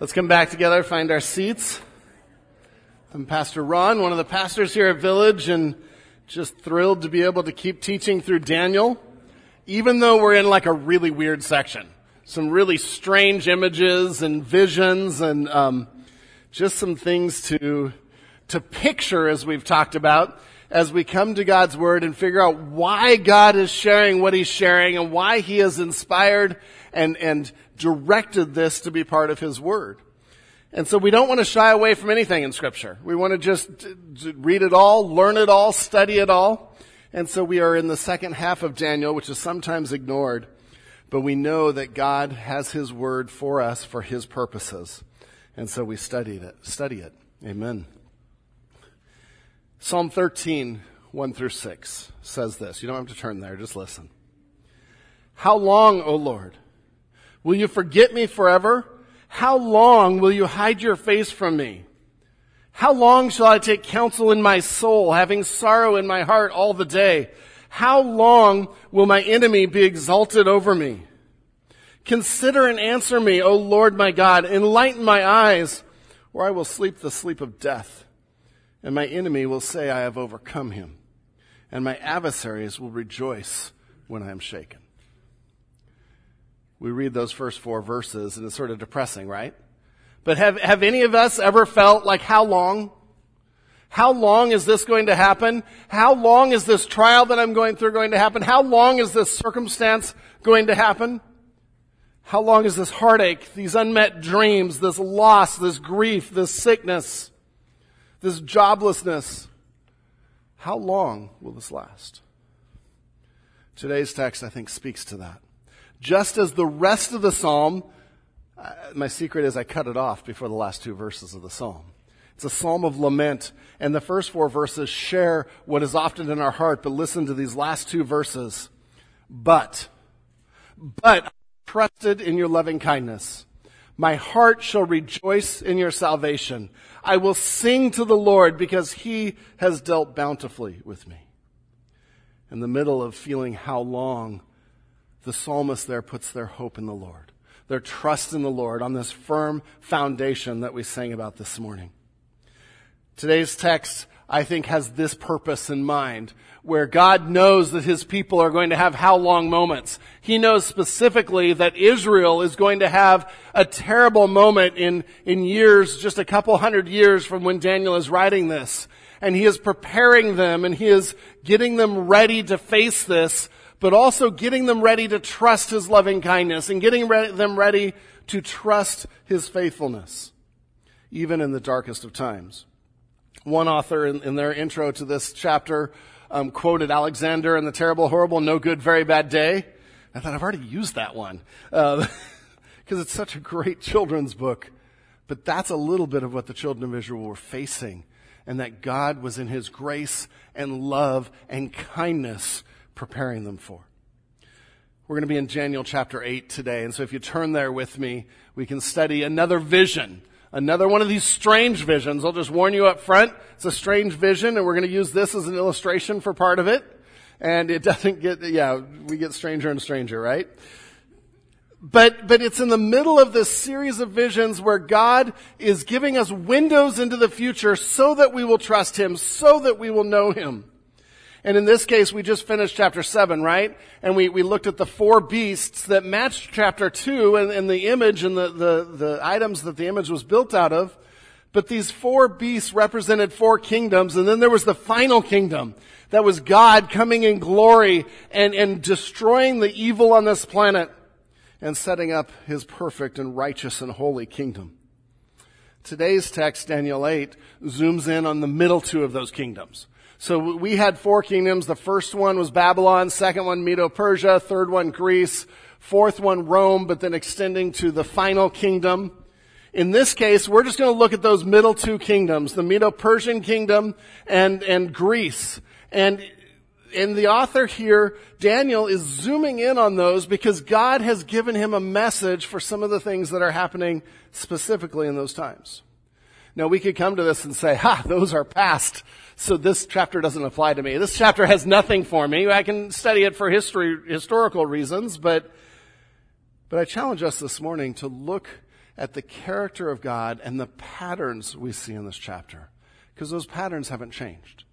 Let's come back together, find our seats. I'm Pastor Ron, one of the pastors here at Village, and just thrilled to be able to keep teaching through Daniel, even though we're in like a really weird section. Some really strange images and visions and um, just some things to to picture as we've talked about as we come to God's Word and figure out why God is sharing what He's sharing and why He has inspired and, and directed this to be part of His Word. And so we don't want to shy away from anything in Scripture. We want to just read it all, learn it all, study it all. And so we are in the second half of Daniel, which is sometimes ignored. But we know that God has His Word for us for His purposes. And so we studied it, study it. Amen. Psalm 13, 1 through 6 says this. You don't have to turn there, just listen. How long, O Lord? Will you forget me forever? How long will you hide your face from me? How long shall I take counsel in my soul, having sorrow in my heart all the day? How long will my enemy be exalted over me? Consider and answer me, O Lord my God. Enlighten my eyes, or I will sleep the sleep of death. And my enemy will say, I have overcome him. And my adversaries will rejoice when I am shaken. We read those first four verses and it's sort of depressing, right? But have, have any of us ever felt like how long? How long is this going to happen? How long is this trial that I'm going through going to happen? How long is this circumstance going to happen? How long is this heartache, these unmet dreams, this loss, this grief, this sickness? this joblessness. How long will this last? Today's text, I think, speaks to that. Just as the rest of the psalm, uh, my secret is I cut it off before the last two verses of the psalm. It's a psalm of lament, and the first four verses share what is often in our heart, but listen to these last two verses. But, but I trusted in your loving kindness. My heart shall rejoice in your salvation. I will sing to the Lord because he has dealt bountifully with me. In the middle of feeling how long, the psalmist there puts their hope in the Lord, their trust in the Lord on this firm foundation that we sang about this morning. Today's text, I think, has this purpose in mind where God knows that his people are going to have how long moments. He knows specifically that Israel is going to have a terrible moment in, in years, just a couple hundred years from when Daniel is writing this. And he is preparing them and he is getting them ready to face this, but also getting them ready to trust his loving kindness and getting re- them ready to trust his faithfulness, even in the darkest of times. One author in, in their intro to this chapter um, quoted Alexander and the terrible, horrible, no good, very bad day. I thought I've already used that one because uh, it's such a great children's book. But that's a little bit of what the children of Israel were facing, and that God was in His grace and love and kindness preparing them for. We're going to be in Daniel chapter 8 today, and so if you turn there with me, we can study another vision Another one of these strange visions. I'll just warn you up front. It's a strange vision and we're going to use this as an illustration for part of it. And it doesn't get, yeah, we get stranger and stranger, right? But, but it's in the middle of this series of visions where God is giving us windows into the future so that we will trust Him, so that we will know Him. And in this case, we just finished chapter 7, right? And we, we looked at the four beasts that matched chapter 2 and, and the image and the, the, the items that the image was built out of. But these four beasts represented four kingdoms, and then there was the final kingdom. That was God coming in glory and, and destroying the evil on this planet and setting up his perfect and righteous and holy kingdom. Today's text, Daniel 8, zooms in on the middle two of those kingdoms. So we had four kingdoms. The first one was Babylon, second one Medo-Persia, third one Greece, fourth one Rome, but then extending to the final kingdom. In this case, we're just going to look at those middle two kingdoms, the Medo-Persian kingdom and, and Greece. And, and the author here, Daniel, is zooming in on those because God has given him a message for some of the things that are happening specifically in those times. Now we could come to this and say, ha, those are past so this chapter doesn't apply to me. This chapter has nothing for me. I can study it for history, historical reasons, but, but I challenge us this morning to look at the character of God and the patterns we see in this chapter. Because those patterns haven't changed.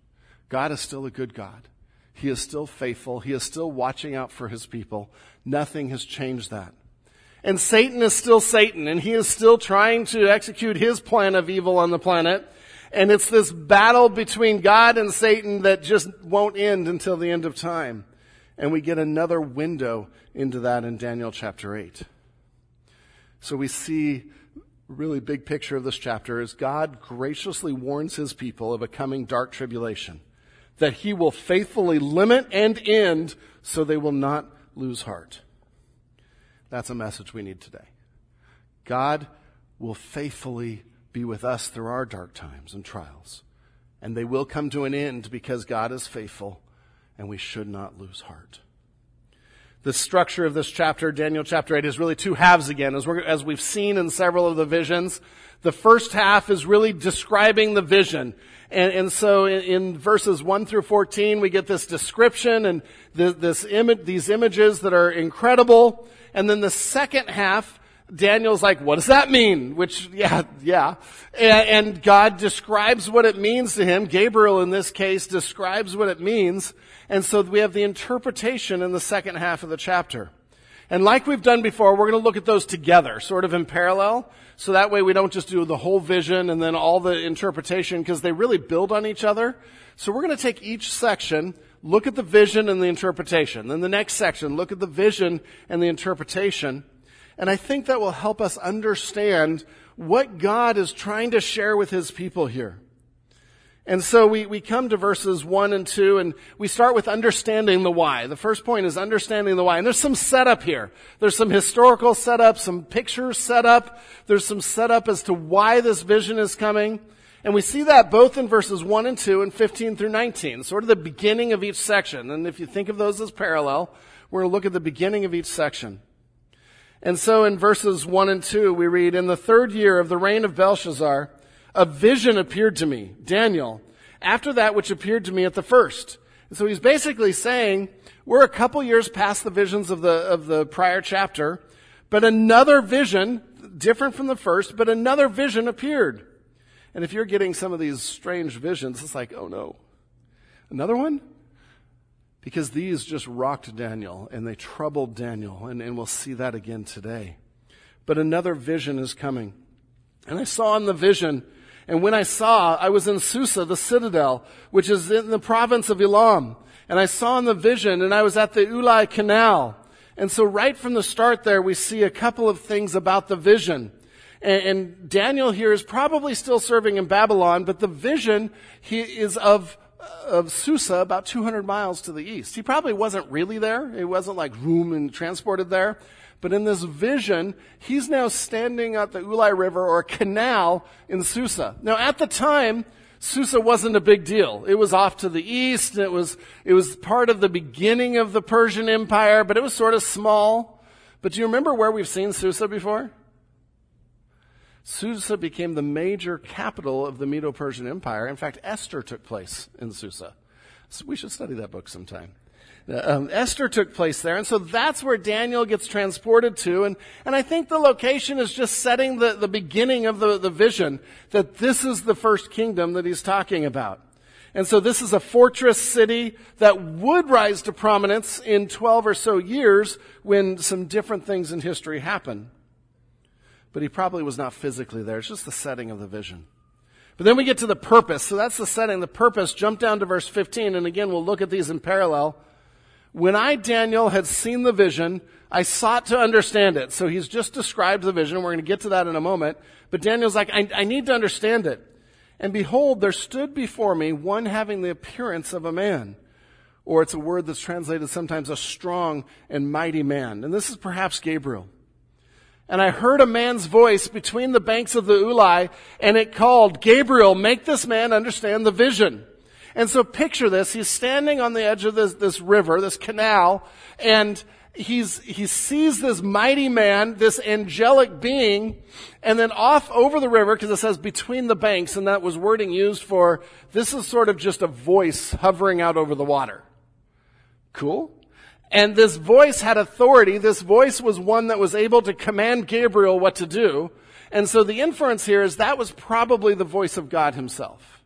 God is still a good God. He is still faithful. He is still watching out for his people. Nothing has changed that. And Satan is still Satan, and he is still trying to execute his plan of evil on the planet. And it's this battle between God and Satan that just won't end until the end of time. And we get another window into that in Daniel chapter 8. So we see really big picture of this chapter is God graciously warns his people of a coming dark tribulation that he will faithfully limit and end so they will not lose heart. That's a message we need today. God will faithfully be with us through our dark times and trials. And they will come to an end because God is faithful and we should not lose heart. The structure of this chapter, Daniel chapter 8, is really two halves again. As, as we've seen in several of the visions, the first half is really describing the vision. And, and so in, in, verses 1 through 14, we get this description and the, this Im- these images that are incredible. And then the second half Daniel's like, what does that mean? Which, yeah, yeah. And, God describes what it means to him. Gabriel, in this case, describes what it means. And so we have the interpretation in the second half of the chapter. And like we've done before, we're going to look at those together, sort of in parallel. So that way we don't just do the whole vision and then all the interpretation, because they really build on each other. So we're going to take each section, look at the vision and the interpretation. Then the next section, look at the vision and the interpretation. And I think that will help us understand what God is trying to share with his people here. And so we, we come to verses one and two and we start with understanding the why. The first point is understanding the why. And there's some setup here. There's some historical setup, some pictures set up. There's some setup as to why this vision is coming. And we see that both in verses 1 and 2 and 15 through 19, sort of the beginning of each section. And if you think of those as parallel, we're going to look at the beginning of each section. And so in verses 1 and 2, we read, In the third year of the reign of Belshazzar, a vision appeared to me, Daniel, after that which appeared to me at the first. And so he's basically saying, we're a couple years past the visions of the, of the prior chapter, but another vision, different from the first, but another vision appeared. And if you're getting some of these strange visions, it's like, oh no. Another one? Because these just rocked Daniel and they troubled Daniel, and, and we'll see that again today. But another vision is coming. And I saw in the vision, and when I saw, I was in Susa, the citadel, which is in the province of Elam. And I saw in the vision, and I was at the Ulai Canal. And so right from the start there, we see a couple of things about the vision. And, and Daniel here is probably still serving in Babylon, but the vision he is of of Susa, about 200 miles to the east. He probably wasn't really there. It wasn't like room and transported there. But in this vision, he's now standing at the Ulai River or canal in Susa. Now at the time, Susa wasn't a big deal. It was off to the east. It was, it was part of the beginning of the Persian Empire, but it was sort of small. But do you remember where we've seen Susa before? Susa became the major capital of the Medo Persian Empire. In fact, Esther took place in Susa. So we should study that book sometime. Uh, um, Esther took place there, and so that's where Daniel gets transported to, and, and I think the location is just setting the, the beginning of the, the vision that this is the first kingdom that he's talking about. And so this is a fortress city that would rise to prominence in 12 or so years when some different things in history happen but he probably was not physically there. It's just the setting of the vision. But then we get to the purpose. So that's the setting, the purpose. Jump down to verse 15, and again, we'll look at these in parallel. When I, Daniel, had seen the vision, I sought to understand it. So he's just described the vision. We're going to get to that in a moment. But Daniel's like, I, I need to understand it. And behold, there stood before me one having the appearance of a man. Or it's a word that's translated sometimes a strong and mighty man. And this is perhaps Gabriel. And I heard a man's voice between the banks of the Ulai, and it called, Gabriel, make this man understand the vision. And so picture this, he's standing on the edge of this, this river, this canal, and he's, he sees this mighty man, this angelic being, and then off over the river, because it says between the banks, and that was wording used for, this is sort of just a voice hovering out over the water. Cool? And this voice had authority. This voice was one that was able to command Gabriel what to do. And so the inference here is that was probably the voice of God himself.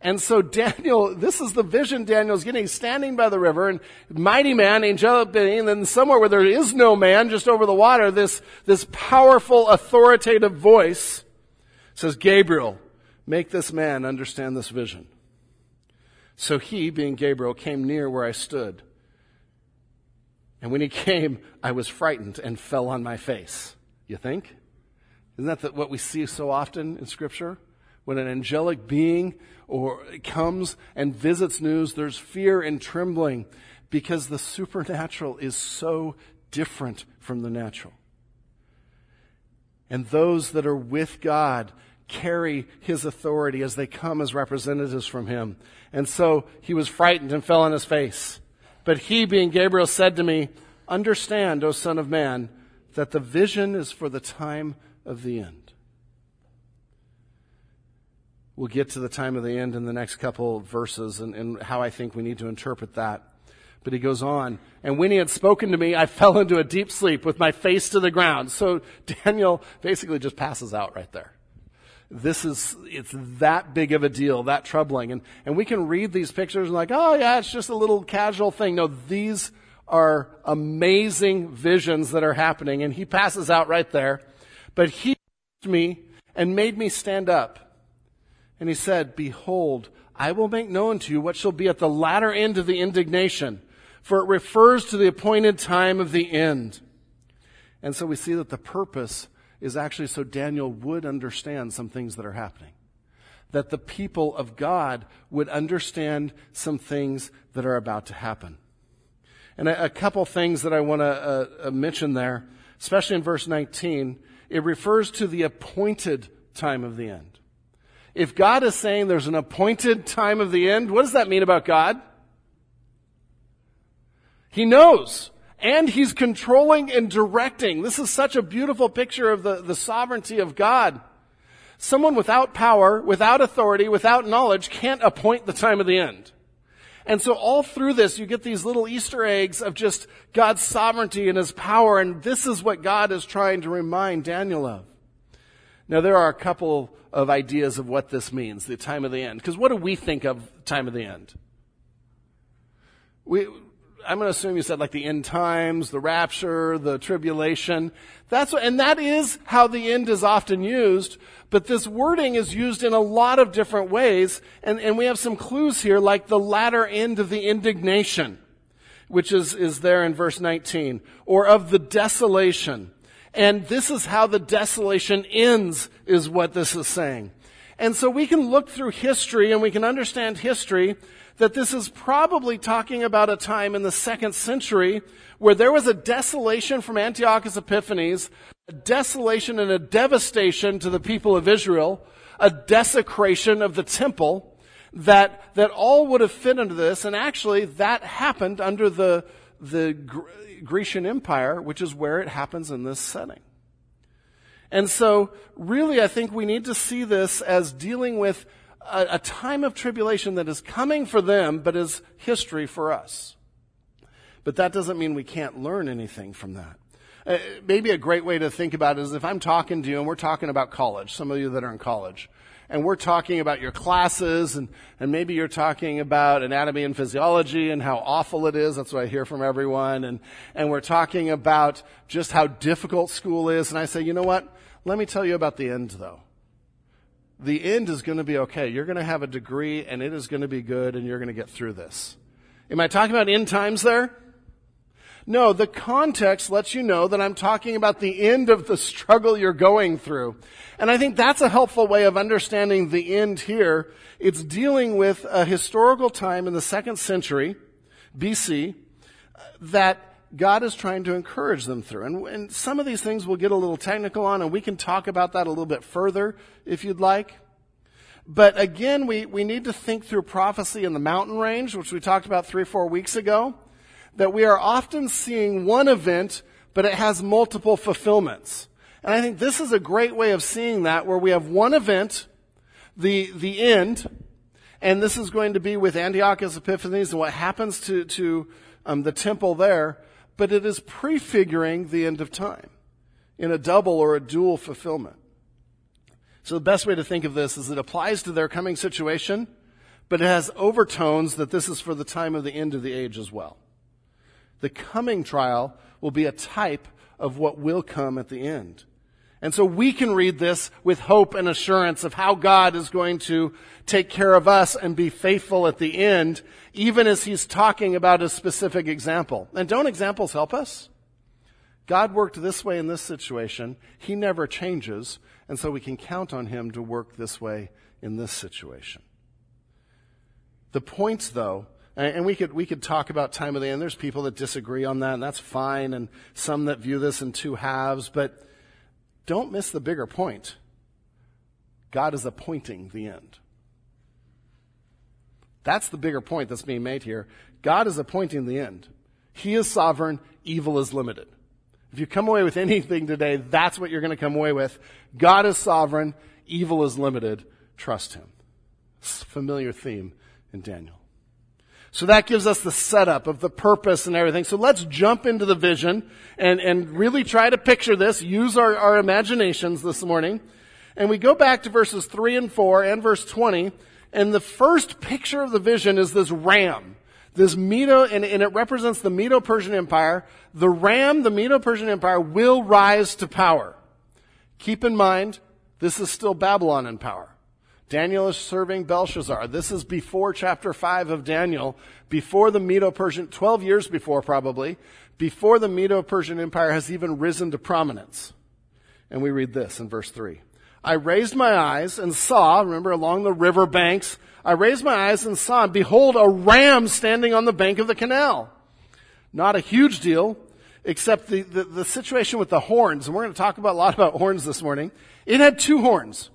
And so Daniel, this is the vision Daniel's getting. He's standing by the river and mighty man, angelic being, and then somewhere where there is no man, just over the water, this, this powerful, authoritative voice says, Gabriel, make this man understand this vision. So he, being Gabriel, came near where I stood. And when he came, I was frightened and fell on my face. You think? Isn't that the, what we see so often in Scripture? When an angelic being or comes and visits news, there's fear and trembling because the supernatural is so different from the natural. And those that are with God carry his authority as they come as representatives from him. And so he was frightened and fell on his face. But he, being Gabriel, said to me, Understand, O Son of Man, that the vision is for the time of the end. We'll get to the time of the end in the next couple of verses and, and how I think we need to interpret that. But he goes on, and when he had spoken to me, I fell into a deep sleep with my face to the ground. So Daniel basically just passes out right there. This is, it's that big of a deal, that troubling. And, and we can read these pictures and like, oh yeah, it's just a little casual thing. No, these are amazing visions that are happening. And he passes out right there. But he me and made me stand up. And he said, Behold, I will make known to you what shall be at the latter end of the indignation, for it refers to the appointed time of the end. And so we see that the purpose is actually so Daniel would understand some things that are happening. That the people of God would understand some things that are about to happen. And a, a couple things that I want to uh, uh, mention there, especially in verse 19, it refers to the appointed time of the end. If God is saying there's an appointed time of the end, what does that mean about God? He knows. And He's controlling and directing. This is such a beautiful picture of the, the sovereignty of God. Someone without power, without authority, without knowledge can't appoint the time of the end. And so all through this, you get these little Easter eggs of just God's sovereignty and His power, and this is what God is trying to remind Daniel of. Now, there are a couple of ideas of what this means, the time of the end. Because what do we think of time of the end? We, I'm going to assume you said like the end times, the rapture, the tribulation. That's what, and that is how the end is often used. But this wording is used in a lot of different ways. And, and we have some clues here, like the latter end of the indignation, which is, is there in verse 19, or of the desolation and this is how the desolation ends, is what this is saying. And so we can look through history and we can understand history that this is probably talking about a time in the second century where there was a desolation from Antiochus Epiphanes, a desolation and a devastation to the people of Israel, a desecration of the temple, that, that all would have fit into this. And actually that happened under the, the Grecian Empire, which is where it happens in this setting. And so, really, I think we need to see this as dealing with a, a, time of tribulation that is coming for them, but is history for us. But that doesn't mean we can't learn anything from that. Uh, maybe a great way to think about it is if I'm talking to you and we're talking about college, some of you that are in college, and we're talking about your classes and, and maybe you're talking about anatomy and physiology and how awful it is. That's what I hear from everyone. And, and we're talking about just how difficult school is. And I say, you know what? Let me tell you about the end though. The end is going to be okay. You're going to have a degree and it is going to be good and you're going to get through this. Am I talking about end times there? No, the context lets you know that I'm talking about the end of the struggle you're going through. And I think that's a helpful way of understanding the end here. It's dealing with a historical time in the second century BC that God is trying to encourage them through. And, and some of these things we'll get a little technical on, and we can talk about that a little bit further if you'd like. But again, we, we need to think through prophecy in the mountain range, which we talked about three or four weeks ago that we are often seeing one event, but it has multiple fulfillments. And I think this is a great way of seeing that where we have one event, the, the end, and this is going to be with Antiochus Epiphanes and what happens to, to um, the temple there, but it is prefiguring the end of time. in a double or a dual fulfillment. So the best way to think of this is it applies to their coming situation, but it has overtones that this is for the time of the end of the age as well. The coming trial will be a type of what will come at the end. And so we can read this with hope and assurance of how God is going to take care of us and be faithful at the end, even as he's talking about a specific example. And don't examples help us? God worked this way in this situation. He never changes. And so we can count on him to work this way in this situation. The points though, and we could, we could talk about time of the end. There's people that disagree on that and that's fine and some that view this in two halves, but don't miss the bigger point. God is appointing the end. That's the bigger point that's being made here. God is appointing the end. He is sovereign, evil is limited. If you come away with anything today, that's what you're going to come away with. God is sovereign, evil is limited. Trust Him. familiar theme in Daniel. So that gives us the setup of the purpose and everything. So let's jump into the vision and, and really try to picture this, use our, our imaginations this morning. And we go back to verses 3 and 4 and verse 20. And the first picture of the vision is this ram. This Medo, and, and it represents the Medo-Persian Empire. The ram, the Medo-Persian Empire, will rise to power. Keep in mind, this is still Babylon in power. Daniel is serving Belshazzar. This is before chapter 5 of Daniel, before the Medo-Persian, 12 years before probably, before the Medo-Persian Empire has even risen to prominence. And we read this in verse 3. I raised my eyes and saw, remember along the river banks, I raised my eyes and saw, and behold, a ram standing on the bank of the canal. Not a huge deal, except the, the, the situation with the horns, and we're going to talk about a lot about horns this morning. It had two horns.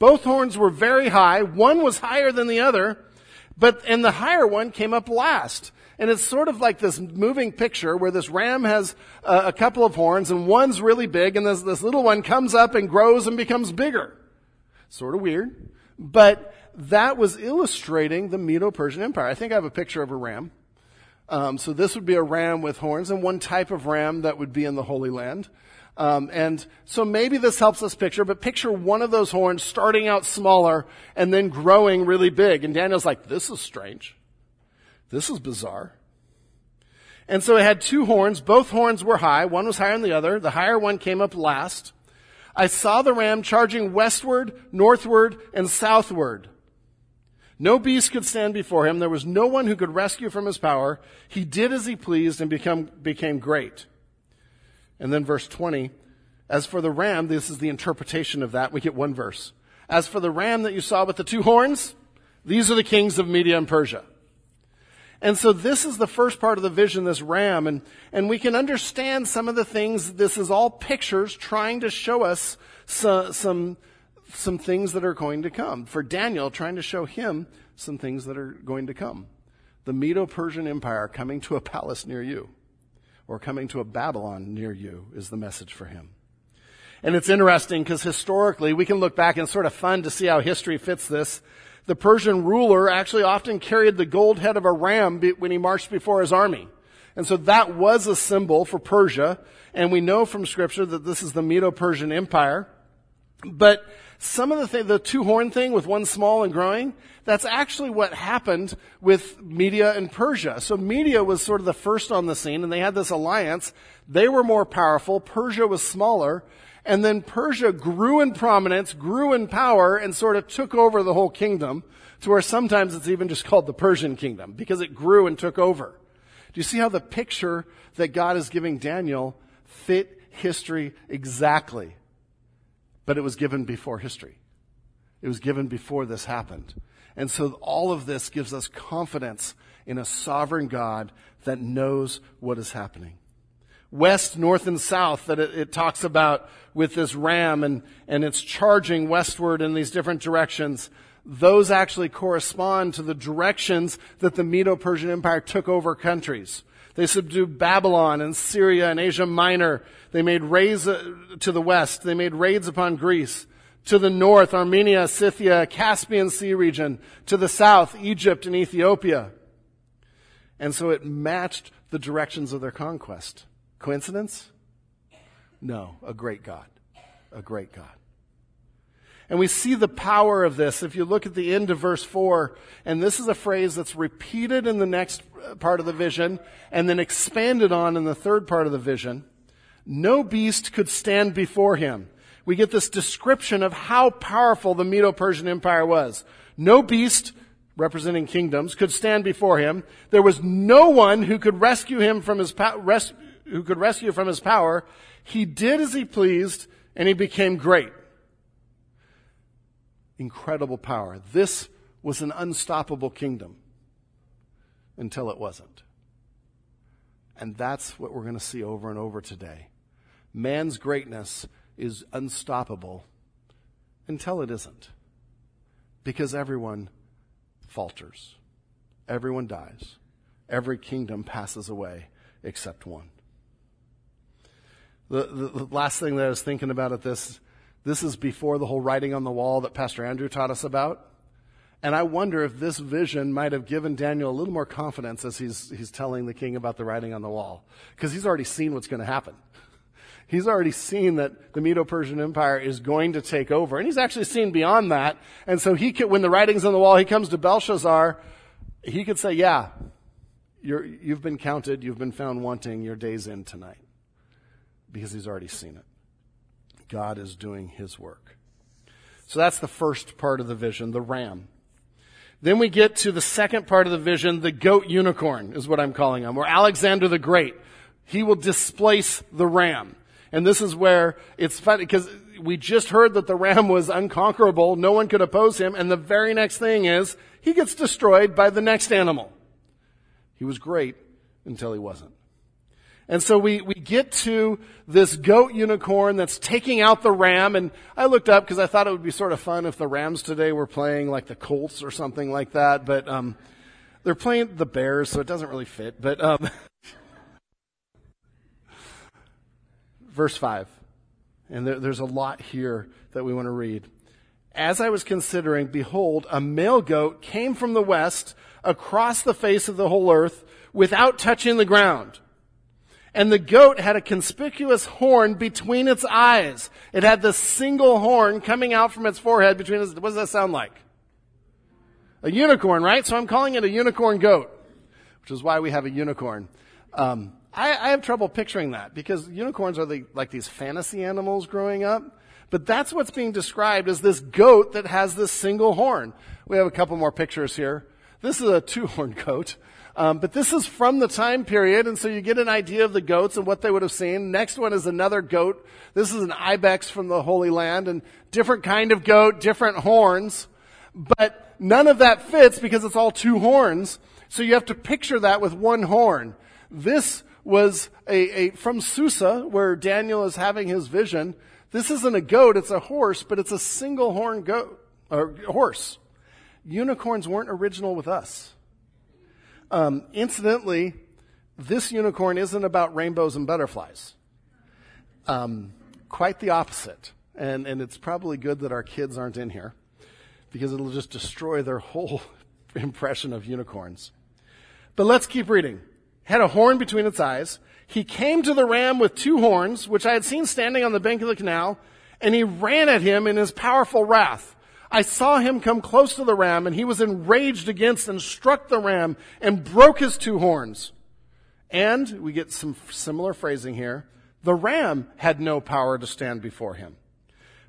Both horns were very high. One was higher than the other, but, and the higher one came up last. And it's sort of like this moving picture where this ram has a, a couple of horns and one's really big and this, this little one comes up and grows and becomes bigger. Sort of weird. But that was illustrating the Medo-Persian Empire. I think I have a picture of a ram. Um, so this would be a ram with horns and one type of ram that would be in the Holy Land. Um, and so maybe this helps us picture, but picture one of those horns starting out smaller and then growing really big. And Daniel's like, this is strange. This is bizarre. And so it had two horns. Both horns were high. One was higher than the other. The higher one came up last. I saw the ram charging westward, northward, and southward. No beast could stand before him. There was no one who could rescue from his power. He did as he pleased and become, became great. And then verse 20, as for the ram, this is the interpretation of that. We get one verse. As for the ram that you saw with the two horns, these are the kings of Media and Persia. And so this is the first part of the vision, this ram, and, and we can understand some of the things. This is all pictures trying to show us some, some, some things that are going to come. For Daniel, trying to show him some things that are going to come. The Medo-Persian Empire coming to a palace near you or coming to a Babylon near you is the message for him. And it's interesting because historically we can look back and sort of fun to see how history fits this. The Persian ruler actually often carried the gold head of a ram when he marched before his army. And so that was a symbol for Persia. And we know from scripture that this is the Medo-Persian Empire. But some of the thing, the two horn thing with one small and growing, that's actually what happened with Media and Persia. So Media was sort of the first on the scene and they had this alliance. They were more powerful. Persia was smaller. And then Persia grew in prominence, grew in power, and sort of took over the whole kingdom to where sometimes it's even just called the Persian kingdom because it grew and took over. Do you see how the picture that God is giving Daniel fit history exactly? But it was given before history. It was given before this happened. And so all of this gives us confidence in a sovereign God that knows what is happening. West, north, and south that it, it, talks about with this ram and, and it's charging westward in these different directions. Those actually correspond to the directions that the Medo-Persian Empire took over countries. They subdued Babylon and Syria and Asia Minor. They made raids uh, to the west. They made raids upon Greece. To the north, Armenia, Scythia, Caspian Sea region. To the south, Egypt and Ethiopia. And so it matched the directions of their conquest. Coincidence? No, a great God. A great God. And we see the power of this if you look at the end of verse 4, and this is a phrase that's repeated in the next part of the vision and then expanded on in the third part of the vision. No beast could stand before him. We get this description of how powerful the Medo-Persian Empire was. No beast, representing kingdoms, could stand before him. There was no one who could rescue him from his res- who could rescue from his power. He did as he pleased, and he became great incredible power. This was an unstoppable kingdom until it wasn't. And that's what we're going to see over and over today. Man's greatness is unstoppable until it isn't. Because everyone falters, everyone dies, every kingdom passes away except one. The, the, the last thing that I was thinking about at this this is before the whole writing on the wall that Pastor Andrew taught us about. And I wonder if this vision might have given Daniel a little more confidence as he's, he's telling the king about the writing on the wall. Because he's already seen what's going to happen. He's already seen that the Medo-Persian Empire is going to take over. And he's actually seen beyond that. And so he could, when the writing's on the wall, he comes to Belshazzar, he could say, yeah, you have been counted, you've been found wanting, your day's in tonight. Because he's already seen it. God is doing his work. So that's the first part of the vision, the ram. Then we get to the second part of the vision, the goat unicorn is what I'm calling him, or Alexander the Great. He will displace the ram. And this is where it's funny because we just heard that the ram was unconquerable. No one could oppose him. And the very next thing is he gets destroyed by the next animal. He was great until he wasn't. And so we, we get to this goat unicorn that's taking out the ram. And I looked up because I thought it would be sort of fun if the Rams today were playing like the Colts or something like that. But, um, they're playing the Bears, so it doesn't really fit. But, um, verse 5. And there, there's a lot here that we want to read. As I was considering, behold, a male goat came from the west across the face of the whole earth without touching the ground. And the goat had a conspicuous horn between its eyes. It had this single horn coming out from its forehead between its, what does that sound like? A unicorn, right? So I'm calling it a unicorn goat, which is why we have a unicorn. Um, I, I, have trouble picturing that because unicorns are the, like these fantasy animals growing up. But that's what's being described as this goat that has this single horn. We have a couple more pictures here. This is a two-horned goat. Um, but this is from the time period, and so you get an idea of the goats and what they would have seen. Next one is another goat. This is an ibex from the Holy Land, and different kind of goat, different horns. But none of that fits because it's all two horns. So you have to picture that with one horn. This was a, a from Susa, where Daniel is having his vision. This isn't a goat, it's a horse, but it's a single horn goat, or horse. Unicorns weren't original with us. Um, incidentally, this unicorn isn't about rainbows and butterflies. Um, quite the opposite. And, and it's probably good that our kids aren't in here because it'll just destroy their whole impression of unicorns. But let's keep reading. Had a horn between its eyes. He came to the ram with two horns, which I had seen standing on the bank of the canal, and he ran at him in his powerful wrath. I saw him come close to the ram and he was enraged against and struck the ram and broke his two horns. And we get some similar phrasing here. The ram had no power to stand before him.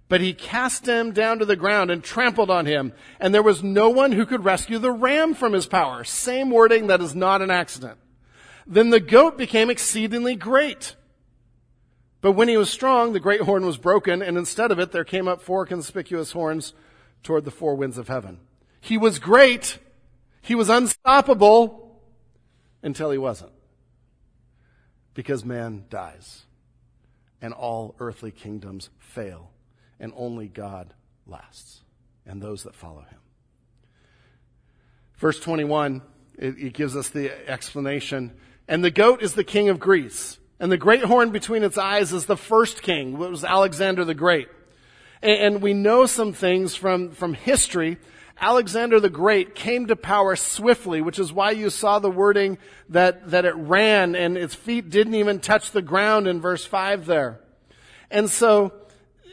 But he cast him down to the ground and trampled on him, and there was no one who could rescue the ram from his power. Same wording that is not an accident. Then the goat became exceedingly great. But when he was strong, the great horn was broken, and instead of it, there came up four conspicuous horns toward the four winds of heaven. He was great. He was unstoppable until he wasn't. Because man dies and all earthly kingdoms fail and only God lasts and those that follow him. Verse 21, it, it gives us the explanation. And the goat is the king of Greece. And the great horn between its eyes is the first king. It was Alexander the Great. And we know some things from, from history. Alexander the Great came to power swiftly, which is why you saw the wording that, that it ran and its feet didn't even touch the ground in verse 5 there. And so,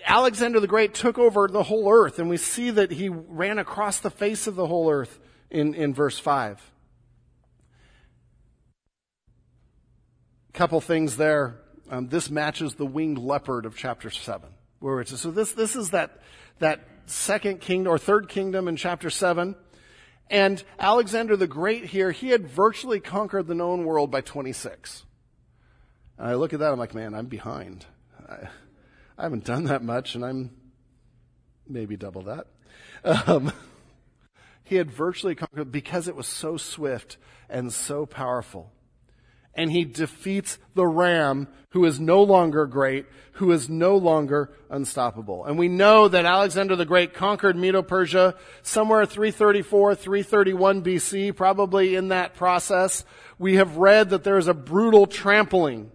Alexander the Great took over the whole earth, and we see that he ran across the face of the whole earth in, in verse 5. A Couple things there. Um, this matches the winged leopard of chapter 7. Where it's, so this, this is that, that second kingdom or third kingdom in chapter 7. And Alexander the Great here, he had virtually conquered the known world by 26. And I look at that, I'm like, man, I'm behind. I, I haven't done that much, and I'm maybe double that. Um, he had virtually conquered because it was so swift and so powerful and he defeats the ram who is no longer great, who is no longer unstoppable. And we know that Alexander the Great conquered Medo-Persia somewhere 334, 331 BC, probably in that process. We have read that there is a brutal trampling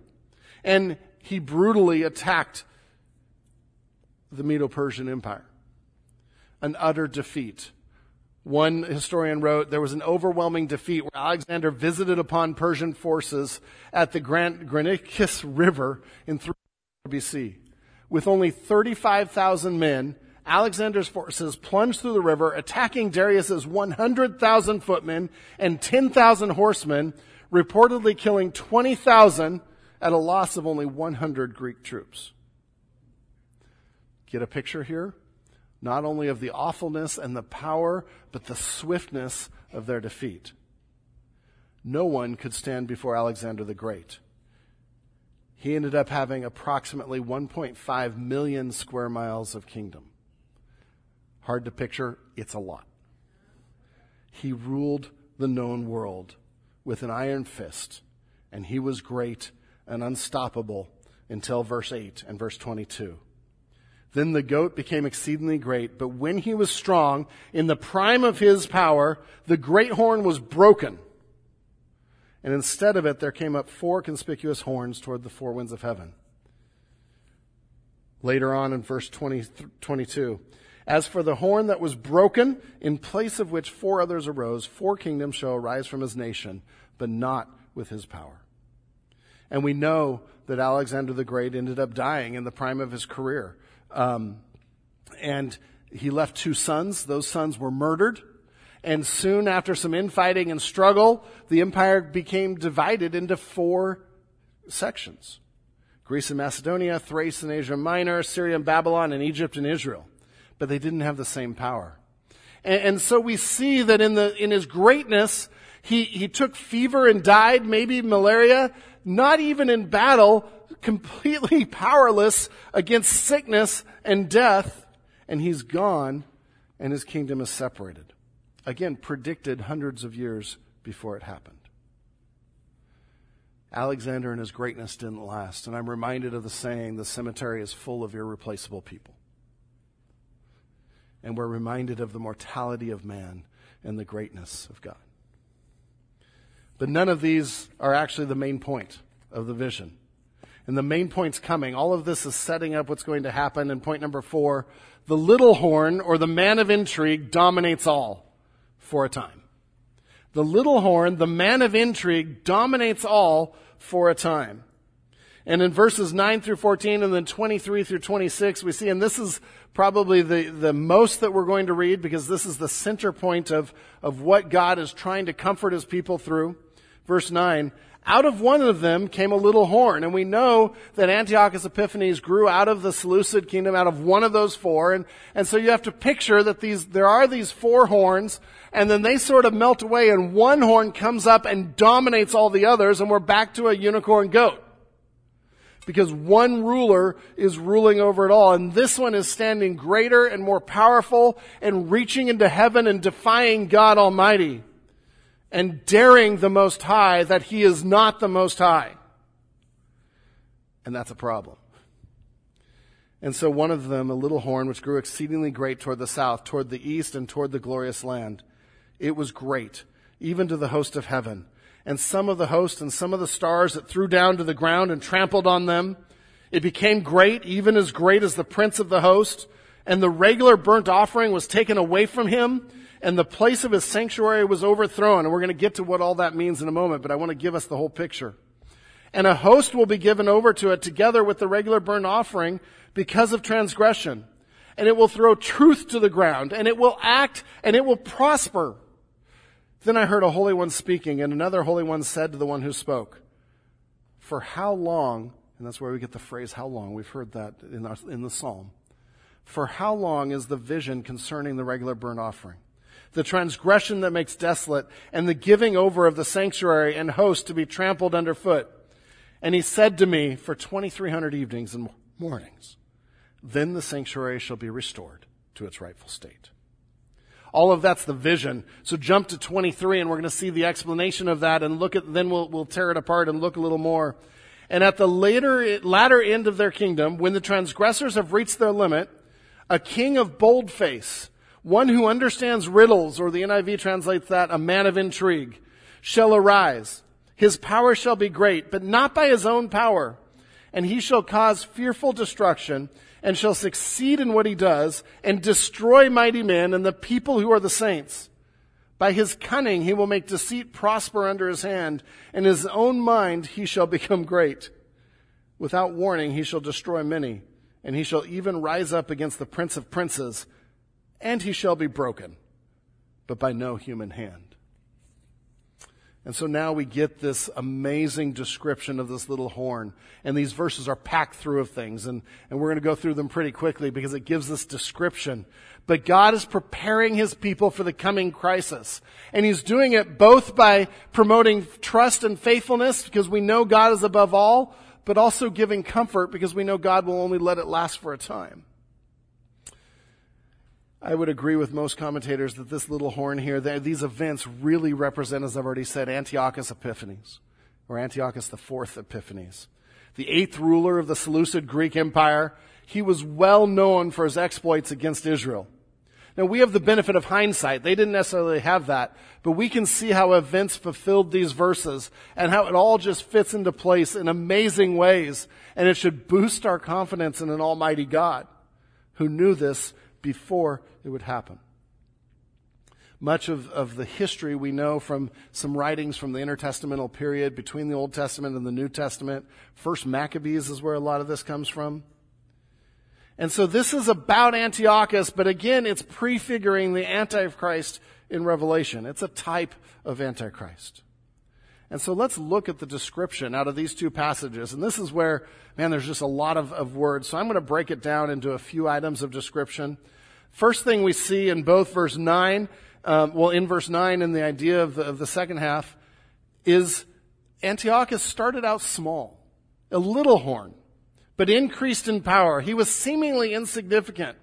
and he brutally attacked the Medo-Persian Empire. An utter defeat. One historian wrote, there was an overwhelming defeat where Alexander visited upon Persian forces at the Granicus River in 3 BC. With only 35,000 men, Alexander's forces plunged through the river, attacking Darius's 100,000 footmen and 10,000 horsemen, reportedly killing 20,000 at a loss of only 100 Greek troops. Get a picture here? Not only of the awfulness and the power, but the swiftness of their defeat. No one could stand before Alexander the Great. He ended up having approximately 1.5 million square miles of kingdom. Hard to picture, it's a lot. He ruled the known world with an iron fist, and he was great and unstoppable until verse 8 and verse 22. Then the goat became exceedingly great, but when he was strong, in the prime of his power, the great horn was broken. And instead of it, there came up four conspicuous horns toward the four winds of heaven. Later on in verse 20, 22, as for the horn that was broken, in place of which four others arose, four kingdoms shall arise from his nation, but not with his power. And we know that Alexander the Great ended up dying in the prime of his career. Um, and he left two sons. Those sons were murdered. And soon after some infighting and struggle, the empire became divided into four sections. Greece and Macedonia, Thrace and Asia Minor, Syria and Babylon, and Egypt and Israel. But they didn't have the same power. And, and so we see that in the, in his greatness, he, he took fever and died, maybe malaria, not even in battle, completely powerless against sickness and death, and he's gone, and his kingdom is separated. Again, predicted hundreds of years before it happened. Alexander and his greatness didn't last, and I'm reminded of the saying the cemetery is full of irreplaceable people. And we're reminded of the mortality of man and the greatness of God. But none of these are actually the main point of the vision. And the main point's coming. All of this is setting up what's going to happen. And point number four, the little horn or the man of intrigue dominates all for a time. The little horn, the man of intrigue dominates all for a time. And in verses 9 through 14 and then 23 through 26, we see, and this is probably the, the most that we're going to read because this is the center point of, of what God is trying to comfort his people through. Verse 9, out of one of them came a little horn. And we know that Antiochus Epiphanes grew out of the Seleucid kingdom, out of one of those four. And, and so you have to picture that these, there are these four horns, and then they sort of melt away, and one horn comes up and dominates all the others, and we're back to a unicorn goat. Because one ruler is ruling over it all, and this one is standing greater and more powerful and reaching into heaven and defying God Almighty and daring the Most High that he is not the Most High. And that's a problem. And so one of them, a little horn, which grew exceedingly great toward the south, toward the east, and toward the glorious land. It was great, even to the host of heaven. And some of the host and some of the stars it threw down to the ground and trampled on them. It became great, even as great as the prince of the host. And the regular burnt offering was taken away from him and the place of his sanctuary was overthrown. And we're going to get to what all that means in a moment, but I want to give us the whole picture. and a host will be given over to it together with the regular burnt offering because of transgression. And it will throw truth to the ground, and it will act, and it will prosper. Then I heard a holy one speaking, and another holy one said to the one who spoke, For how long, and that's where we get the phrase how long, we've heard that in, our, in the psalm. For how long is the vision concerning the regular burnt offering? The transgression that makes desolate, and the giving over of the sanctuary and host to be trampled underfoot. And he said to me, For 2,300 evenings and mornings, then the sanctuary shall be restored to its rightful state. All of that's the vision. So jump to 23 and we're going to see the explanation of that and look at, then we'll, we'll tear it apart and look a little more. And at the later, latter end of their kingdom, when the transgressors have reached their limit, a king of bold face, one who understands riddles, or the NIV translates that, a man of intrigue, shall arise. His power shall be great, but not by his own power. And he shall cause fearful destruction and shall succeed in what he does and destroy mighty men and the people who are the saints. By his cunning he will make deceit prosper under his hand, and in his own mind he shall become great. Without warning he shall destroy many, and he shall even rise up against the prince of princes, and he shall be broken, but by no human hand. And so now we get this amazing description of this little horn. And these verses are packed through of things. And, and we're going to go through them pretty quickly because it gives this description. But God is preparing His people for the coming crisis. And He's doing it both by promoting trust and faithfulness because we know God is above all, but also giving comfort because we know God will only let it last for a time. I would agree with most commentators that this little horn here, these events really represent, as I've already said, Antiochus Epiphanes, or Antiochus the Fourth Epiphanes. The eighth ruler of the Seleucid Greek Empire, he was well known for his exploits against Israel. Now we have the benefit of hindsight. They didn't necessarily have that, but we can see how events fulfilled these verses and how it all just fits into place in amazing ways. And it should boost our confidence in an almighty God who knew this before it would happen. Much of, of the history we know from some writings from the intertestamental period between the Old Testament and the New Testament. First Maccabees is where a lot of this comes from. And so this is about Antiochus, but again, it's prefiguring the Antichrist in Revelation. It's a type of Antichrist. And so let's look at the description out of these two passages. And this is where, man, there's just a lot of, of words. So I'm going to break it down into a few items of description. First thing we see in both verse 9, um, well, in verse 9 and the idea of the, of the second half, is Antiochus started out small, a little horn, but increased in power. He was seemingly insignificant.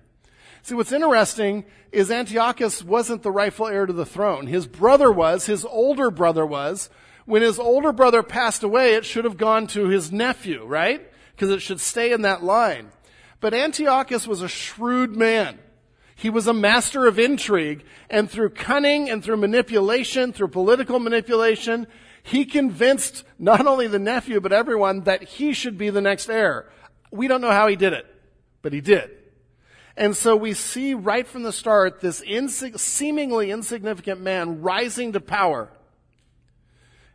See, what's interesting is Antiochus wasn't the rightful heir to the throne. His brother was, his older brother was. When his older brother passed away, it should have gone to his nephew, right? Because it should stay in that line. But Antiochus was a shrewd man. He was a master of intrigue, and through cunning and through manipulation, through political manipulation, he convinced not only the nephew, but everyone that he should be the next heir. We don't know how he did it, but he did. And so we see right from the start this insig- seemingly insignificant man rising to power.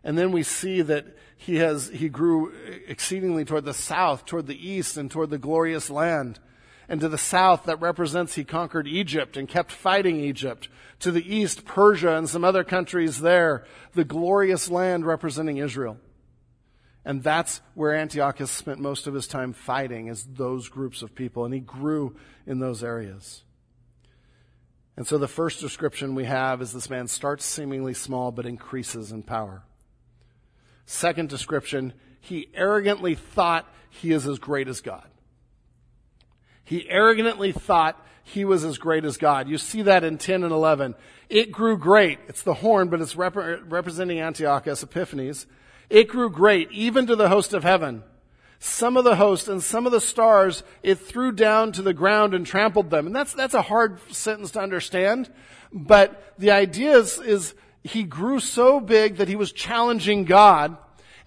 And then we see that he has, he grew exceedingly toward the south, toward the east, and toward the glorious land. And to the south, that represents he conquered Egypt and kept fighting Egypt. To the east, Persia and some other countries there, the glorious land representing Israel. And that's where Antiochus spent most of his time fighting, is those groups of people. And he grew in those areas. And so the first description we have is this man starts seemingly small but increases in power. Second description, he arrogantly thought he is as great as God. He arrogantly thought he was as great as God. You see that in 10 and 11. It grew great. It's the horn, but it's rep- representing Antiochus Epiphanes. It grew great, even to the host of heaven. Some of the host and some of the stars it threw down to the ground and trampled them. And that's, that's a hard sentence to understand. But the idea is, is he grew so big that he was challenging God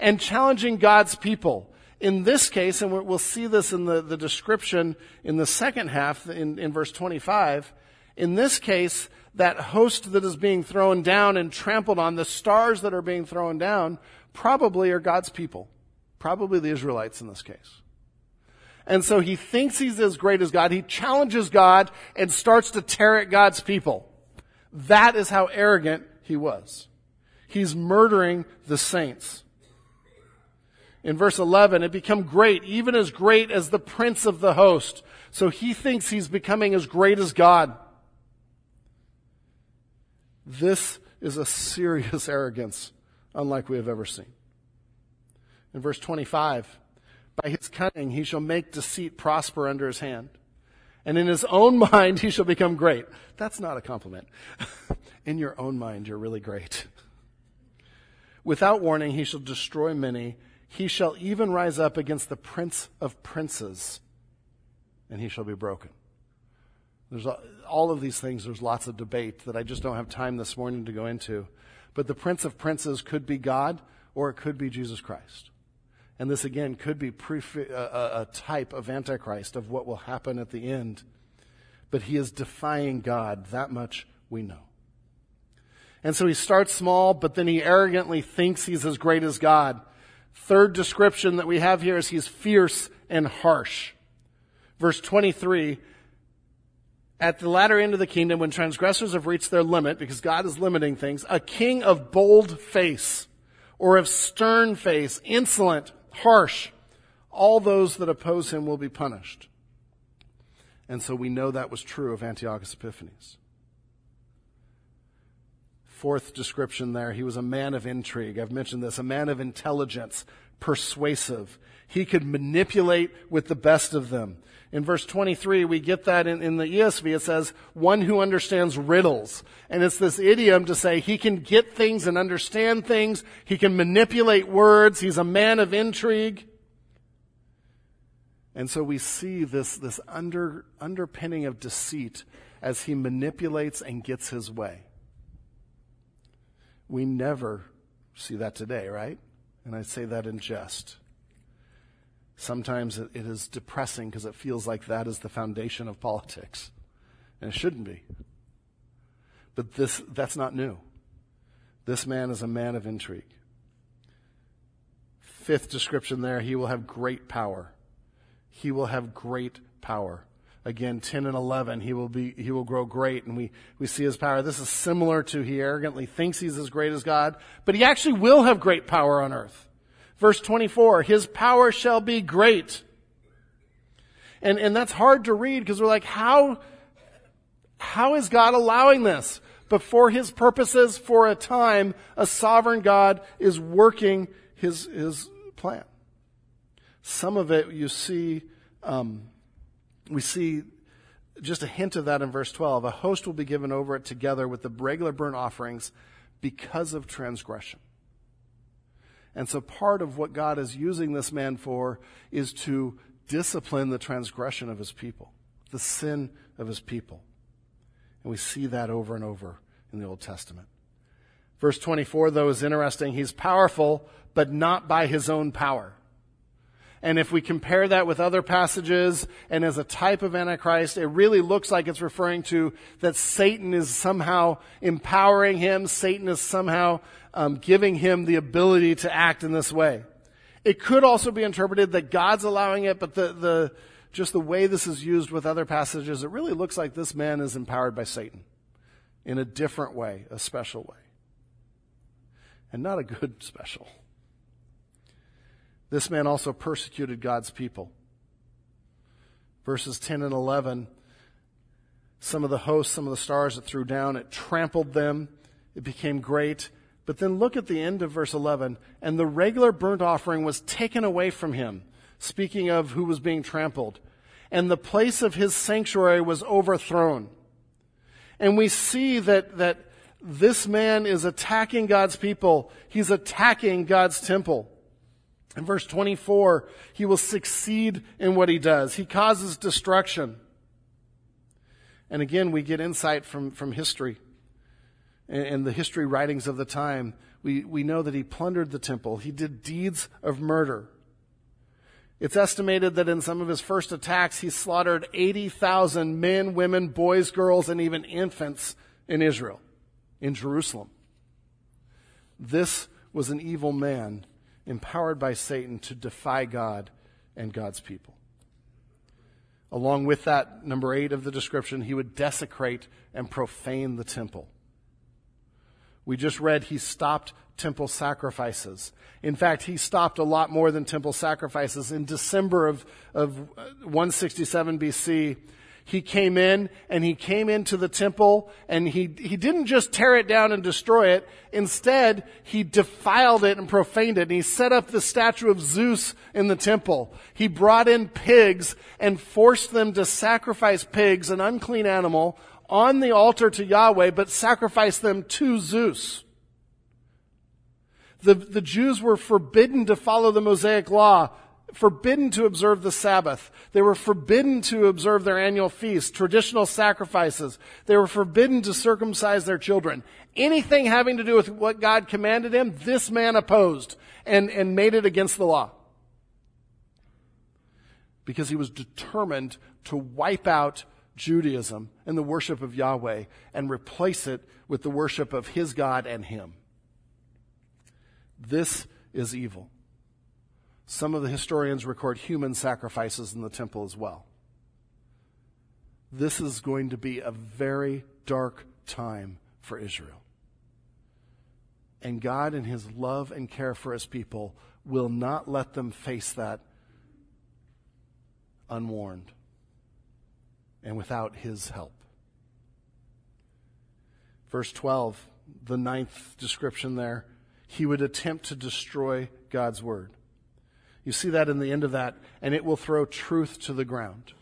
and challenging God's people. In this case, and we'll see this in the, the description in the second half in, in verse 25, in this case, that host that is being thrown down and trampled on, the stars that are being thrown down, probably are God's people. Probably the Israelites in this case. And so he thinks he's as great as God. He challenges God and starts to tear at God's people. That is how arrogant he was. He's murdering the saints. In verse 11, it become great, even as great as the prince of the host. So he thinks he's becoming as great as God. This is a serious arrogance, unlike we have ever seen. In verse 25, by his cunning he shall make deceit prosper under his hand. And in his own mind he shall become great. That's not a compliment. in your own mind you're really great. Without warning he shall destroy many. He shall even rise up against the prince of princes, and he shall be broken. There's all of these things, there's lots of debate that I just don't have time this morning to go into. But the prince of princes could be God or it could be Jesus Christ. And this again could be a, a type of Antichrist of what will happen at the end. But he is defying God. That much we know. And so he starts small, but then he arrogantly thinks he's as great as God. Third description that we have here is he's fierce and harsh. Verse 23, at the latter end of the kingdom, when transgressors have reached their limit, because God is limiting things, a king of bold face, or of stern face, insolent, harsh, all those that oppose him will be punished. And so we know that was true of Antiochus Epiphanes. Fourth description there, he was a man of intrigue. I've mentioned this, a man of intelligence, persuasive. He could manipulate with the best of them. In verse 23, we get that in, in, the ESV. It says, one who understands riddles. And it's this idiom to say he can get things and understand things. He can manipulate words. He's a man of intrigue. And so we see this, this under, underpinning of deceit as he manipulates and gets his way. We never see that today, right? And I say that in jest. Sometimes it is depressing because it feels like that is the foundation of politics. And it shouldn't be. But this, that's not new. This man is a man of intrigue. Fifth description there, he will have great power. He will have great power. Again, 10 and 11, he will be, he will grow great and we, we see his power. This is similar to he arrogantly thinks he's as great as God, but he actually will have great power on earth. Verse 24, his power shall be great. And, and that's hard to read because we're like, how, how is God allowing this? But for his purposes, for a time, a sovereign God is working his, his plan. Some of it you see, um, we see just a hint of that in verse 12. A host will be given over it together with the regular burnt offerings because of transgression. And so part of what God is using this man for is to discipline the transgression of his people, the sin of his people. And we see that over and over in the Old Testament. Verse 24, though, is interesting. He's powerful, but not by his own power. And if we compare that with other passages and as a type of Antichrist, it really looks like it's referring to that Satan is somehow empowering him. Satan is somehow um, giving him the ability to act in this way. It could also be interpreted that God's allowing it, but the, the, just the way this is used with other passages, it really looks like this man is empowered by Satan in a different way, a special way. And not a good special. This man also persecuted God's people. Verses 10 and 11, some of the hosts, some of the stars it threw down, it trampled them. It became great. But then look at the end of verse 11. And the regular burnt offering was taken away from him, speaking of who was being trampled. And the place of his sanctuary was overthrown. And we see that, that this man is attacking God's people. He's attacking God's temple. In verse 24, he will succeed in what he does. He causes destruction. And again, we get insight from, from history and, the history writings of the time. We, we know that he plundered the temple. He did deeds of murder. It's estimated that in some of his first attacks, he slaughtered 80,000 men, women, boys, girls, and even infants in Israel, in Jerusalem. This was an evil man empowered by Satan to defy God and God's people. Along with that, number eight of the description, he would desecrate and profane the temple. We just read he stopped temple sacrifices. In fact, he stopped a lot more than temple sacrifices. In December of, of uh, 167 BC, he came in and he came into the temple and he, he didn't just tear it down and destroy it. Instead, he defiled it and profaned it and he set up the statue of Zeus in the temple. He brought in pigs and forced them to sacrifice pigs, an unclean animal, on the altar to Yahweh, but sacrifice them to Zeus. The, the Jews were forbidden to follow the Mosaic law forbidden to observe the Sabbath. They were forbidden to observe their annual feasts, traditional sacrifices. They were forbidden to circumcise their children. Anything having to do with what God commanded him, this man opposed and, and made it against the law. Because he was determined to wipe out Judaism and the worship of Yahweh and replace it with the worship of his God and him. This is evil. Some of the historians record human sacrifices in the temple as well. This is going to be a very dark time for Israel. And God, in His love and care for His people, will not let them face that unwarned and without His help. Verse 12, the ninth description there, He would attempt to destroy God's word. You see that in the end of that, and it will throw truth to the ground.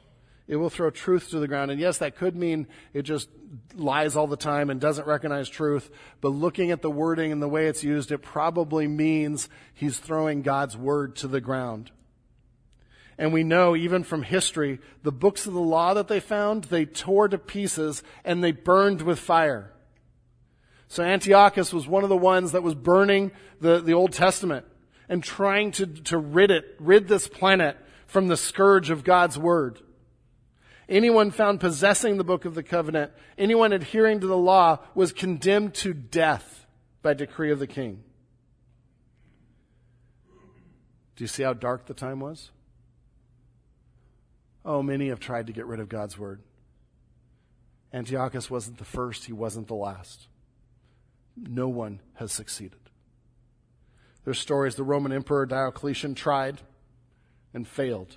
It will throw truth to the ground. And yes, that could mean it just lies all the time and doesn't recognize truth. But looking at the wording and the way it's used, it probably means he's throwing God's word to the ground. And we know even from history, the books of the law that they found, they tore to pieces and they burned with fire. So Antiochus was one of the ones that was burning the, the Old Testament and trying to, to rid it, rid this planet from the scourge of God's word. Anyone found possessing the book of the covenant, anyone adhering to the law was condemned to death by decree of the king. Do you see how dark the time was? Oh, many have tried to get rid of God's word. Antiochus wasn't the first, he wasn't the last. No one has succeeded. There's stories the Roman Emperor Diocletian tried and failed.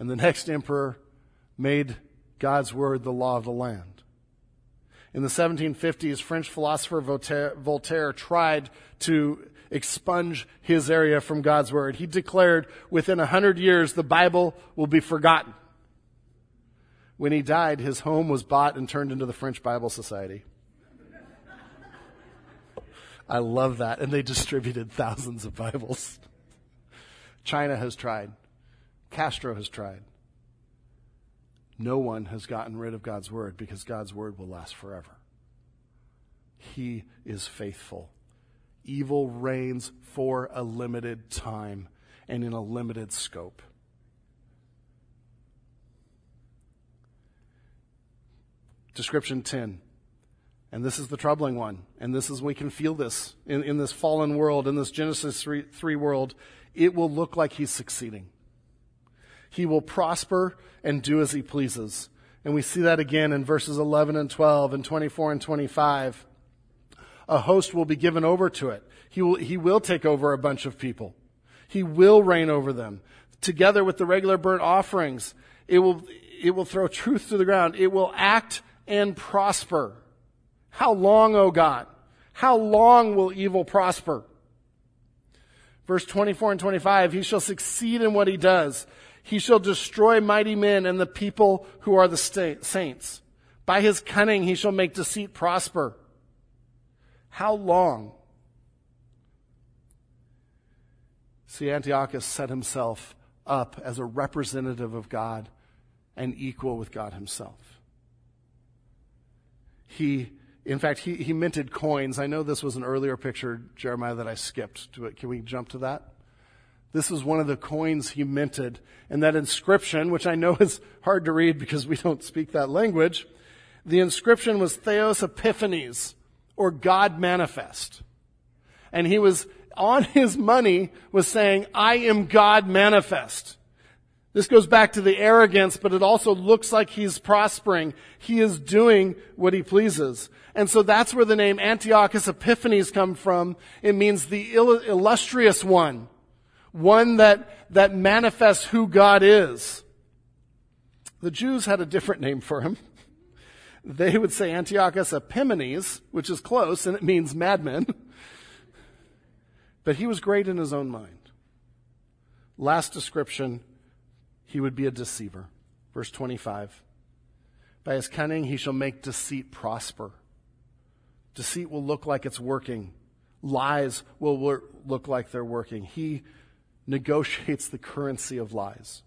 And the next emperor made God's word the law of the land. In the 1750s, French philosopher Voltaire, Voltaire, tried to expunge his area from God's word. He declared within a hundred years the Bible will be forgotten. When he died, his home was bought and turned into the French Bible Society. I love that. And they distributed thousands of Bibles. China has tried. Castro has tried. No one has gotten rid of God's word because God's word will last forever. He is faithful. Evil reigns for a limited time and in a limited scope. Description 10 and this is the troubling one. And this is, we can feel this in, in this fallen world, in this Genesis 3, 3 world. It will look like he's succeeding. He will prosper and do as he pleases. And we see that again in verses 11 and 12 and 24 and 25. A host will be given over to it. He will, he will take over a bunch of people. He will reign over them. Together with the regular burnt offerings, it will, it will throw truth to the ground. It will act and prosper. How long, O God? How long will evil prosper? Verse 24 and 25, he shall succeed in what he does. He shall destroy mighty men and the people who are the saints. By his cunning he shall make deceit prosper. How long? See, Antiochus set himself up as a representative of God and equal with God himself. He in fact, he, he minted coins. I know this was an earlier picture, Jeremiah, that I skipped. Can we jump to that? This is one of the coins he minted. And that inscription, which I know is hard to read because we don't speak that language, the inscription was Theos Epiphanes, or God manifest. And he was on his money was saying, I am God manifest. This goes back to the arrogance, but it also looks like he's prospering. He is doing what he pleases. And so that's where the name Antiochus Epiphanes come from. It means the illustrious one. One that, that manifests who God is. The Jews had a different name for him. They would say Antiochus Epimanes, which is close, and it means madman. But he was great in his own mind. Last description, he would be a deceiver. Verse 25. By his cunning, he shall make deceit prosper. Deceit will look like it's working. Lies will look like they're working. He negotiates the currency of lies.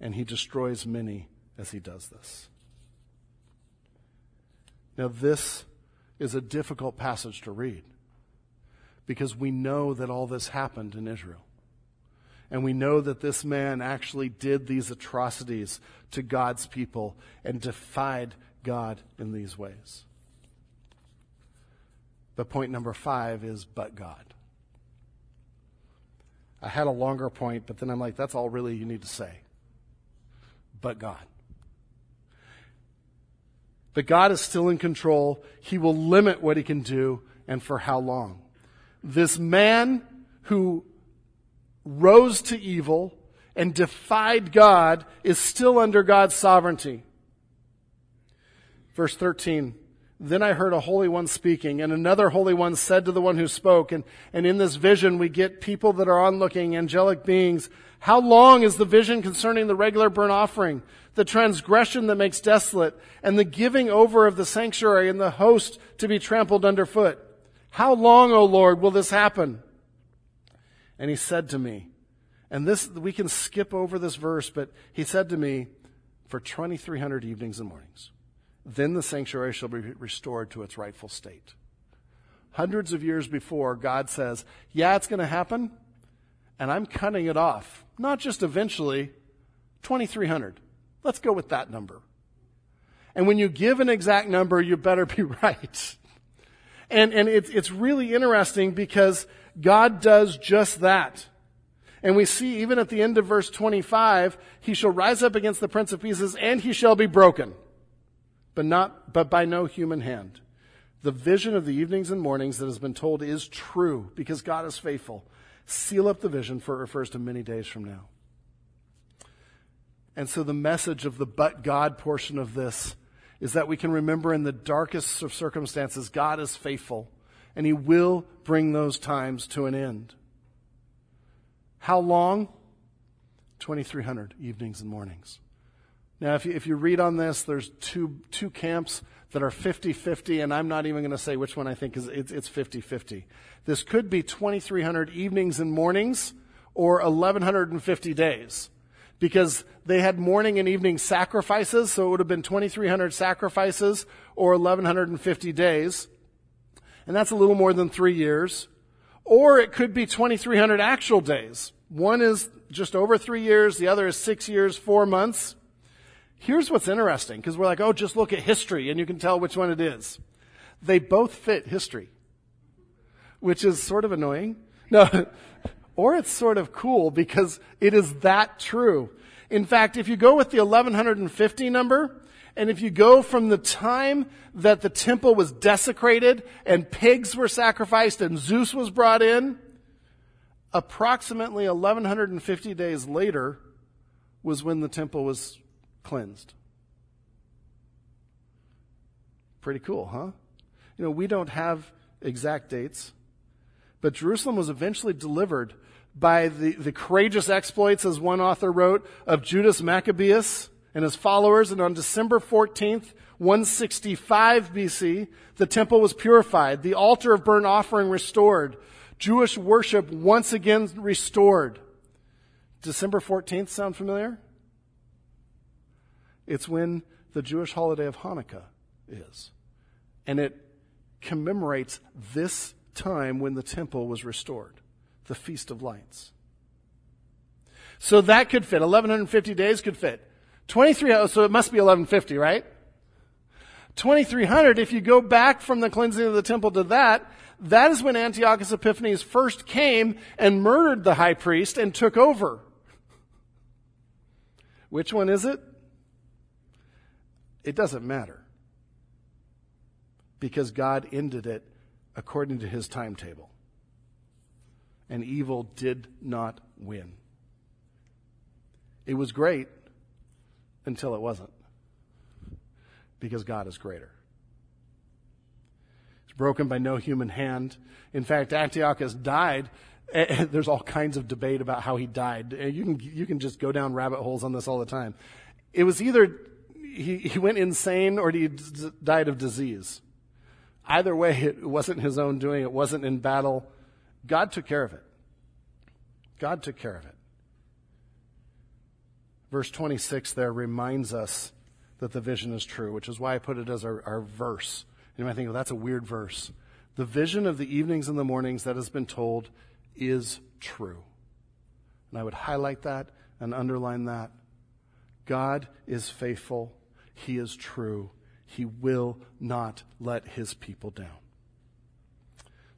And he destroys many as he does this. Now, this is a difficult passage to read because we know that all this happened in Israel. And we know that this man actually did these atrocities to God's people and defied God in these ways. But point number five is, but God. I had a longer point, but then I'm like, that's all really you need to say. But God. But God is still in control. He will limit what he can do and for how long this man who rose to evil and defied God is still under God's sovereignty. Verse 13. Then I heard a holy one speaking, and another holy one said to the one who spoke, and, and in this vision we get people that are onlooking, angelic beings. How long is the vision concerning the regular burnt offering, the transgression that makes desolate, and the giving over of the sanctuary and the host to be trampled underfoot? How long, O Lord, will this happen? And he said to me, and this, we can skip over this verse, but he said to me, for 2,300 evenings and mornings, then the sanctuary shall be restored to its rightful state. Hundreds of years before, God says, yeah, it's going to happen, and I'm cutting it off. Not just eventually, 2,300. Let's go with that number. And when you give an exact number, you better be right. And, and it's, it's really interesting because God does just that. And we see even at the end of verse 25, he shall rise up against the prince of pieces and he shall be broken, but not, but by no human hand. The vision of the evenings and mornings that has been told is true because God is faithful. Seal up the vision for it refers to many days from now. And so the message of the but God portion of this is that we can remember in the darkest of circumstances, God is faithful and He will bring those times to an end. How long? 2,300 evenings and mornings. Now, if you, if you read on this, there's two, two camps that are 50-50, and I'm not even going to say which one I think is, it's, it's 50-50. This could be 2,300 evenings and mornings or 1,150 days because they had morning and evening sacrifices, so it would have been 2,300 sacrifices or 1,150 days. And that's a little more than three years. Or it could be 2,300 actual days. One is just over three years, the other is six years, four months. Here's what's interesting, because we're like, oh, just look at history and you can tell which one it is. They both fit history, which is sort of annoying. No, or it's sort of cool because it is that true. In fact, if you go with the 1150 number, and if you go from the time that the temple was desecrated and pigs were sacrificed and Zeus was brought in, approximately 1150 days later was when the temple was cleansed. Pretty cool, huh? You know, we don't have exact dates, but Jerusalem was eventually delivered by the, the courageous exploits, as one author wrote, of Judas Maccabeus and his followers. And on December 14th, 165 BC, the temple was purified, the altar of burnt offering restored, Jewish worship once again restored. December 14th sound familiar? It's when the Jewish holiday of Hanukkah is. And it commemorates this time when the temple was restored the Feast of Lights. So that could fit. 1150 days could fit. 23, so it must be 1150, right? 2300, if you go back from the cleansing of the temple to that, that is when Antiochus Epiphanes first came and murdered the high priest and took over. Which one is it? It doesn't matter. Because God ended it according to his timetable. And evil did not win. It was great until it wasn't. Because God is greater It's broken by no human hand. In fact, Antiochus died. Eh, eh, there's all kinds of debate about how he died. Eh, you can, you can just go down rabbit holes on this all the time. It was either he, he went insane or he died of disease. Either way, it wasn't his own doing. It wasn't in battle. God took care of it. God took care of it. Verse 26 there reminds us that the vision is true, which is why I put it as our, our verse. You might think, well, that's a weird verse. The vision of the evenings and the mornings that has been told is true. And I would highlight that and underline that. God is faithful. He is true. He will not let his people down.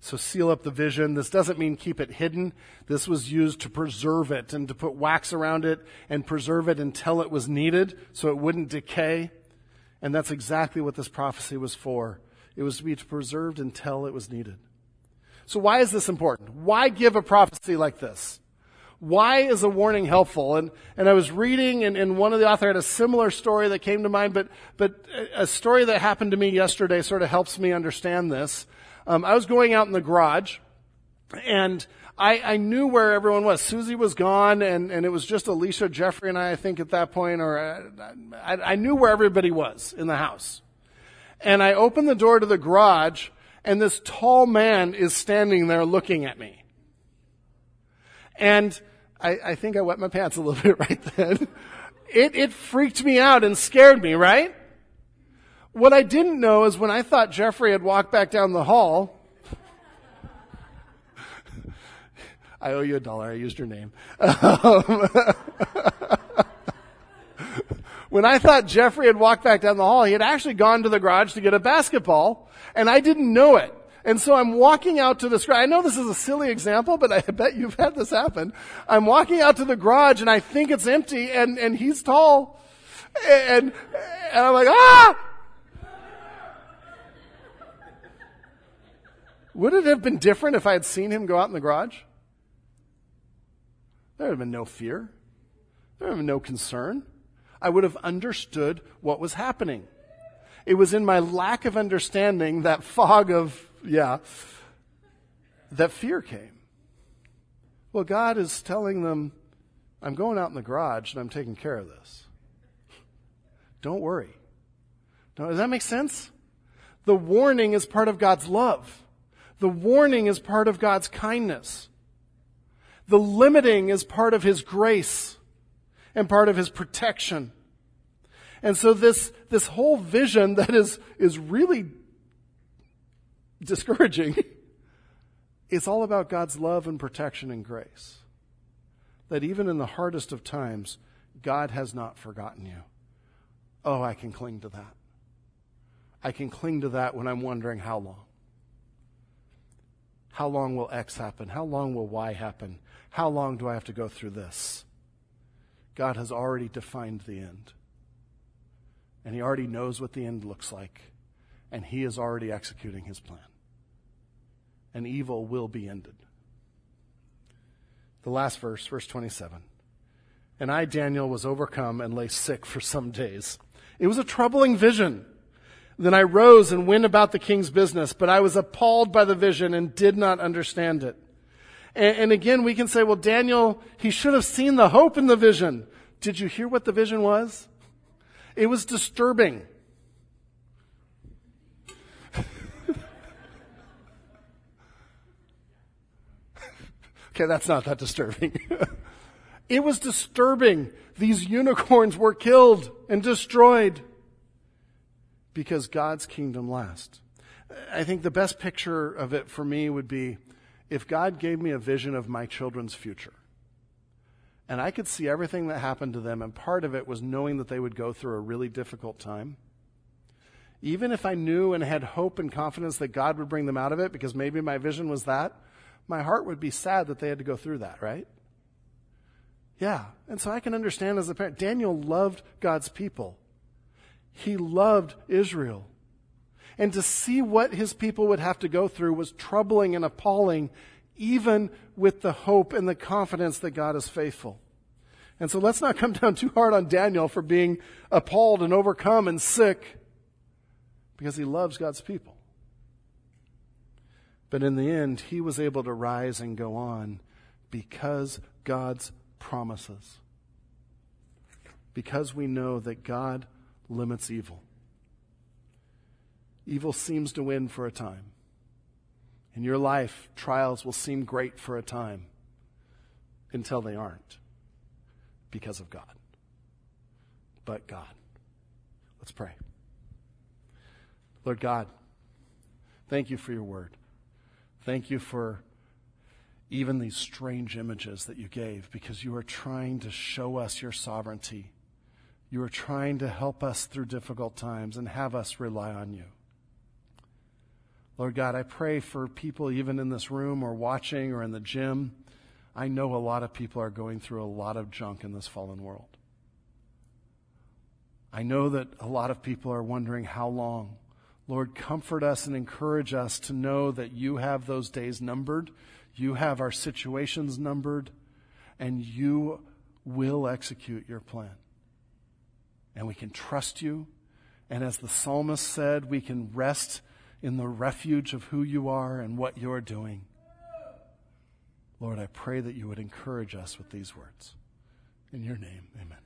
So seal up the vision. This doesn't mean keep it hidden. This was used to preserve it and to put wax around it and preserve it until it was needed so it wouldn't decay. And that's exactly what this prophecy was for. It was to be preserved until it was needed. So why is this important? Why give a prophecy like this? Why is a warning helpful? And, and I was reading and, and one of the author had a similar story that came to mind, but, but a story that happened to me yesterday sort of helps me understand this. Um, I was going out in the garage and I, I knew where everyone was. Susie was gone, and, and it was just Alicia, Jeffrey, and I, I think, at that point, or uh, I, I knew where everybody was in the house. And I opened the door to the garage, and this tall man is standing there looking at me. And I, I think I wet my pants a little bit right then. It, it freaked me out and scared me, right? What I didn't know is when I thought Jeffrey had walked back down the hall, I owe you a dollar. I used your name. When I thought Jeffrey had walked back down the hall, he had actually gone to the garage to get a basketball, and I didn't know it. And so I'm walking out to this garage. I know this is a silly example, but I bet you've had this happen. I'm walking out to the garage and I think it's empty and, and he's tall. And, and I'm like, ah! Would it have been different if I had seen him go out in the garage? There would have been no fear. There would have been no concern. I would have understood what was happening. It was in my lack of understanding, that fog of, yeah, that fear came. Well, God is telling them, I'm going out in the garage and I'm taking care of this. Don't worry. Does that make sense? The warning is part of God's love. The warning is part of God's kindness. The limiting is part of His grace and part of his protection. And so this, this whole vision that is, is really discouraging is all about God's love and protection and grace. That even in the hardest of times, God has not forgotten you. Oh, I can cling to that. I can cling to that when I'm wondering how long. How long will X happen? How long will Y happen? How long do I have to go through this? God has already defined the end. And He already knows what the end looks like. And He is already executing His plan. And evil will be ended. The last verse, verse 27. And I, Daniel, was overcome and lay sick for some days. It was a troubling vision. Then I rose and went about the king's business, but I was appalled by the vision and did not understand it. And, and again, we can say, well, Daniel, he should have seen the hope in the vision. Did you hear what the vision was? It was disturbing. okay, that's not that disturbing. it was disturbing. These unicorns were killed and destroyed because God's kingdom lasts. I think the best picture of it for me would be if God gave me a vision of my children's future, and I could see everything that happened to them, and part of it was knowing that they would go through a really difficult time. even if I knew and had hope and confidence that God would bring them out of it, because maybe my vision was that, my heart would be sad that they had to go through that, right? Yeah. And so I can understand as a parent, Daniel loved God's people. He loved Israel. And to see what his people would have to go through was troubling and appalling, even with the hope and the confidence that God is faithful. And so let's not come down too hard on Daniel for being appalled and overcome and sick because he loves God's people. But in the end, he was able to rise and go on because God's promises. Because we know that God limits evil. Evil seems to win for a time. In your life, trials will seem great for a time until they aren't because of God. But God. Let's pray. Lord God, thank you for your word. Thank you for even these strange images that you gave because you are trying to show us your sovereignty. You are trying to help us through difficult times and have us rely on you. Lord God, I pray for people even in this room or watching or in the gym. I know a lot of people are going through a lot of junk in this fallen world. I know that a lot of people are wondering how long. Lord, comfort us and encourage us to know that you have those days numbered, you have our situations numbered, and you will execute your plan. And we can trust you. And as the psalmist said, we can rest in the refuge of who you are and what you're doing. Lord, I pray that you would encourage us with these words. In your name, amen.